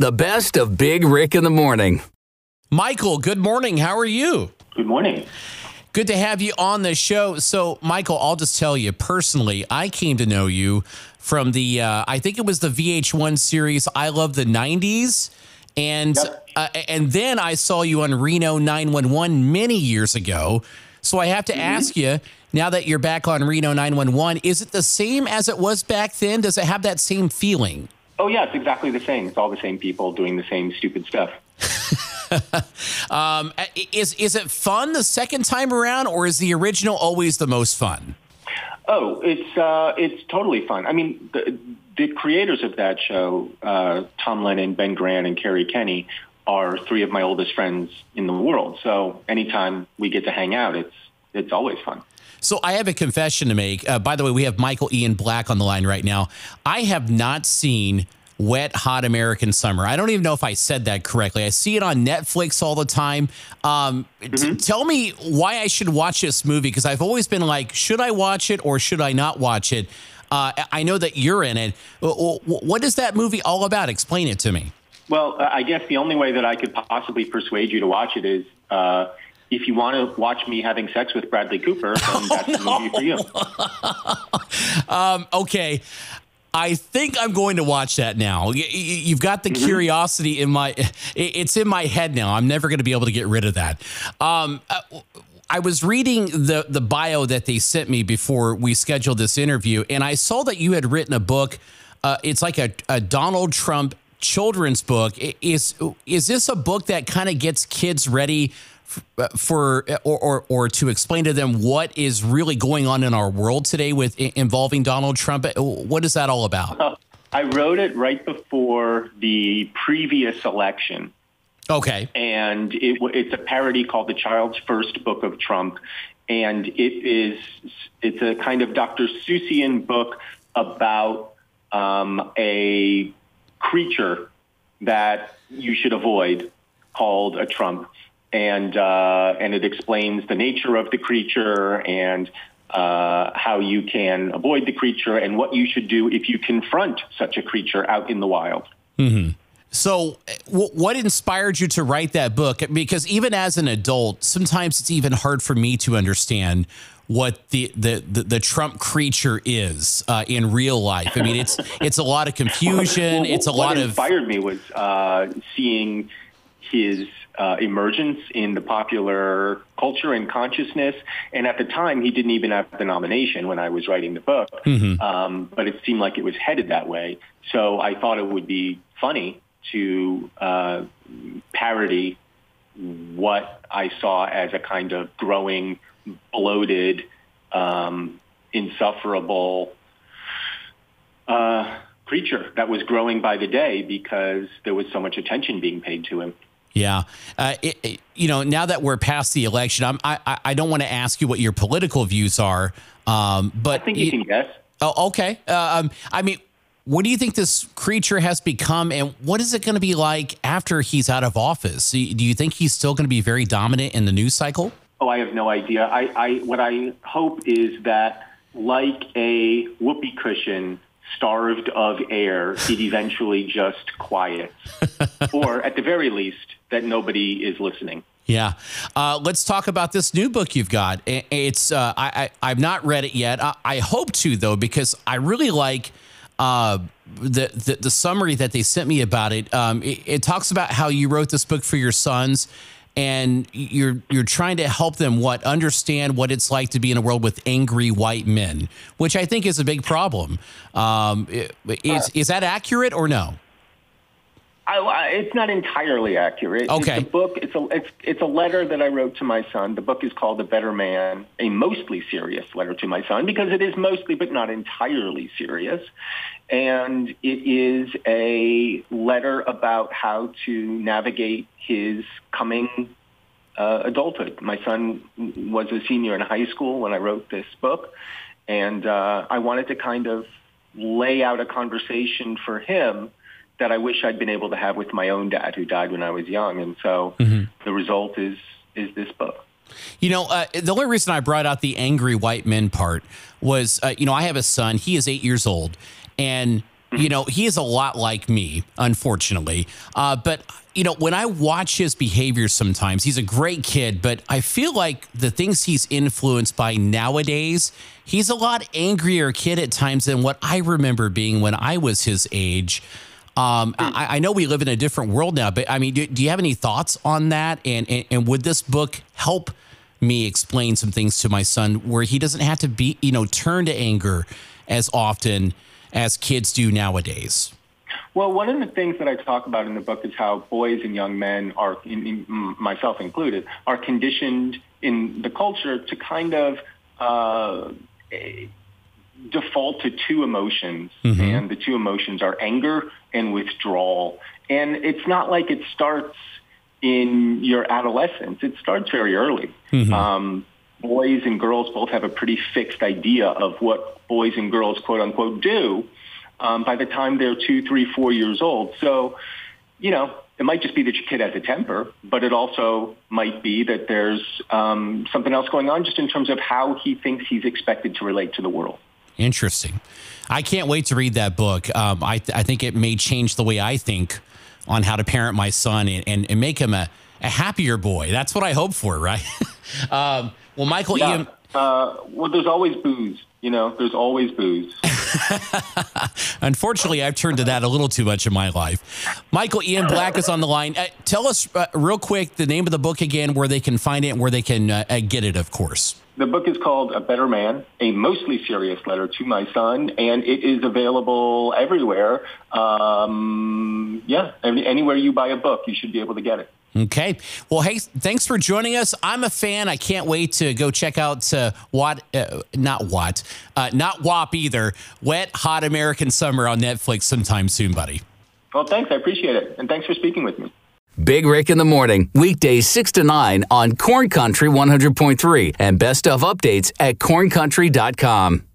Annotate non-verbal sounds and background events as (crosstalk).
The best of Big Rick in the morning. Michael, good morning. How are you? Good morning. Good to have you on the show. So, Michael, I'll just tell you personally, I came to know you from the, uh, I think it was the VH1 series, I Love the 90s. And, Yep. uh, and then I saw you on Reno 911 many years ago. So I have to ask you, now that you're back on Reno 911, is it the same as it was back then? Does it have that same feeling? Oh, yeah, it's exactly the same. It's all the same people doing the same stupid stuff. (laughs) Um, is is it fun the second time around, or is the original always the most fun? Oh, it's uh, it's totally fun. I mean, the, the creators of that show, uh, Tom Lennon, Ben Garant, and Kerri Kenney, are three of my oldest friends in the world. So anytime we get to hang out, it's it's always fun. So I have a confession to make. Uh, by the way, we have Michael Ian Black on the line right now. I have not seen Wet Hot American Summer. I don't even know if I said that correctly. I see it on Netflix all the time. Um, t- tell me why I should watch this movie because I've always been like, should I watch it or should I not watch it? Uh, I know that you're in it. What is that movie all about? Explain it to me. Well, uh, I guess the only way that I could possibly persuade you to watch it is uh, if you want to watch me having sex with Bradley Cooper, then (laughs) that's the movie for you. (laughs) okay. I think I'm going to watch that now. You've got the curiosity in my, it's in my head now. I'm never going to be able to get rid of that. Um, uh, I was reading the the bio that they sent me before we scheduled this interview, and I saw that you had written a book. Uh, it's like a, a Donald Trump children's book. Is is this a book that kind of gets kids ready for or, or or to explain to them what is really going on in our world today with involving Donald Trump? Uh, What is that all about? I wrote it right before the previous election. Okay. and it, it's a parody called The Child's First Book of Trump, and it is it's a kind of Dr. Seussian book about um, a creature that you should avoid called a Trump, and uh, and it explains the nature of the creature and. Uh, how you can avoid the creature and what you should do if you confront such a creature out in the wild. So, uh, wh- what inspired you to write that book? Because even as an adult, sometimes it's even hard for me to understand what the the the, the Trump creature is uh, in real life. I mean, it's (laughs) it's a lot of confusion. Well, it's a lot of inspired me was uh, seeing his uh, emergence in the popular culture and consciousness. And at the time, he didn't even have the nomination when I was writing the book, Mm-hmm. um, but it seemed like it was headed that way. So I thought it would be funny to uh, parody what I saw as a kind of growing, bloated, um, insufferable uh, creature that was growing by the day because there was so much attention being paid to him. Yeah, uh, it, it- you know, now that we're past the election, I'm, I I- don't want to ask you what your political views are, um, but I think you it- can guess. Oh, okay. Uh, um, I mean, what do you think this creature has become, and what is it going to be like after he's out of office? Do you do you think he's still going to be very dominant in the news cycle? Oh, I have no idea. I, I what I hope is that, like a whoopee cushion starved of air, it eventually just quiets, (laughs) or at the very least, that nobody is listening. Yeah. Uh, let's talk about this new book you've got. It's uh, I, I I've not read it yet. I, I hope to though because I really like uh, the, the the summary that they sent me about it. Um, it. It talks about how you wrote this book for your sons. And you're you're trying to help them what understand what it's like to be in a world with angry white men, which I think is a big problem. Um, is is that accurate or no? I, I, it's not entirely accurate. Okay. It's a book. It's a it's it's a letter that I wrote to my son. The book is called A Better Man, a mostly serious letter to my son because it is mostly but not entirely serious, and it is a letter about how to navigate his coming uh, adulthood. My son was a senior in high school when I wrote this book, and uh, I wanted to kind of lay out a conversation for him that I wish I'd been able to have with my own dad, who died when I was young. And so the result is is this book. You know, uh, the only reason I brought out the angry white men part was, uh, you know, I have a son. He is eight years old, and you know, he is a lot like me, unfortunately. Uh, but you know, when I watch his behavior sometimes, he's a great kid, but I feel like the things he's influenced by nowadays, he's a lot angrier kid at times than what I remember being when I was his age. Um, I, I, know we live in a different world now, but I mean, do, do you have any thoughts on that? And, and, and would this book help me explain some things to my son where he doesn't have to be, you know, turn to anger as often as kids do nowadays? Well, one of the things that I talk about in the book is how boys and young men are, myself included, are conditioned in the culture to kind of uh, default to two emotions, mm-hmm. and the two emotions are anger and withdrawal. And it's not like it starts in your adolescence; it starts very early. Mm-hmm. Um, boys and girls both have a pretty fixed idea of what boys and girls, quote unquote, do um, by the time they're two, three, four years old. So, you know, it might just be that your kid has a temper, but it also might be that there's um, something else going on just in terms of how he thinks he's expected to relate to the world. Interesting. I can't wait to read that book. Um, I, th- I think it may change the way I think on how to parent my son and, and, and make him a, a happier boy. That's what I hope for, right? (laughs) um, well, Michael yeah. Ian. Uh, well, there's always booze. You know, there's always booze. (laughs) Unfortunately, I've turned to that a little too much in my life. Michael Ian Black is on the line. Uh, tell us uh, real quick the name of the book again, where they can find it and where they can uh, uh, get it, of course. The book is called A Better Man, a mostly serious letter to my son, and it is available everywhere. Um, yeah, anywhere you buy a book, you should be able to get it. Okay. Well, hey, thanks for joining us. I'm a fan. I can't wait to go check out uh, what, uh, not what, uh, not WAP either. Wet Hot American Summer on Netflix sometime soon, buddy. Well, thanks. I appreciate it. And thanks for speaking with me. Big Rick in the Morning, weekdays 6 to 9 on Corn Country 100.3 and best of updates at corncountry.com.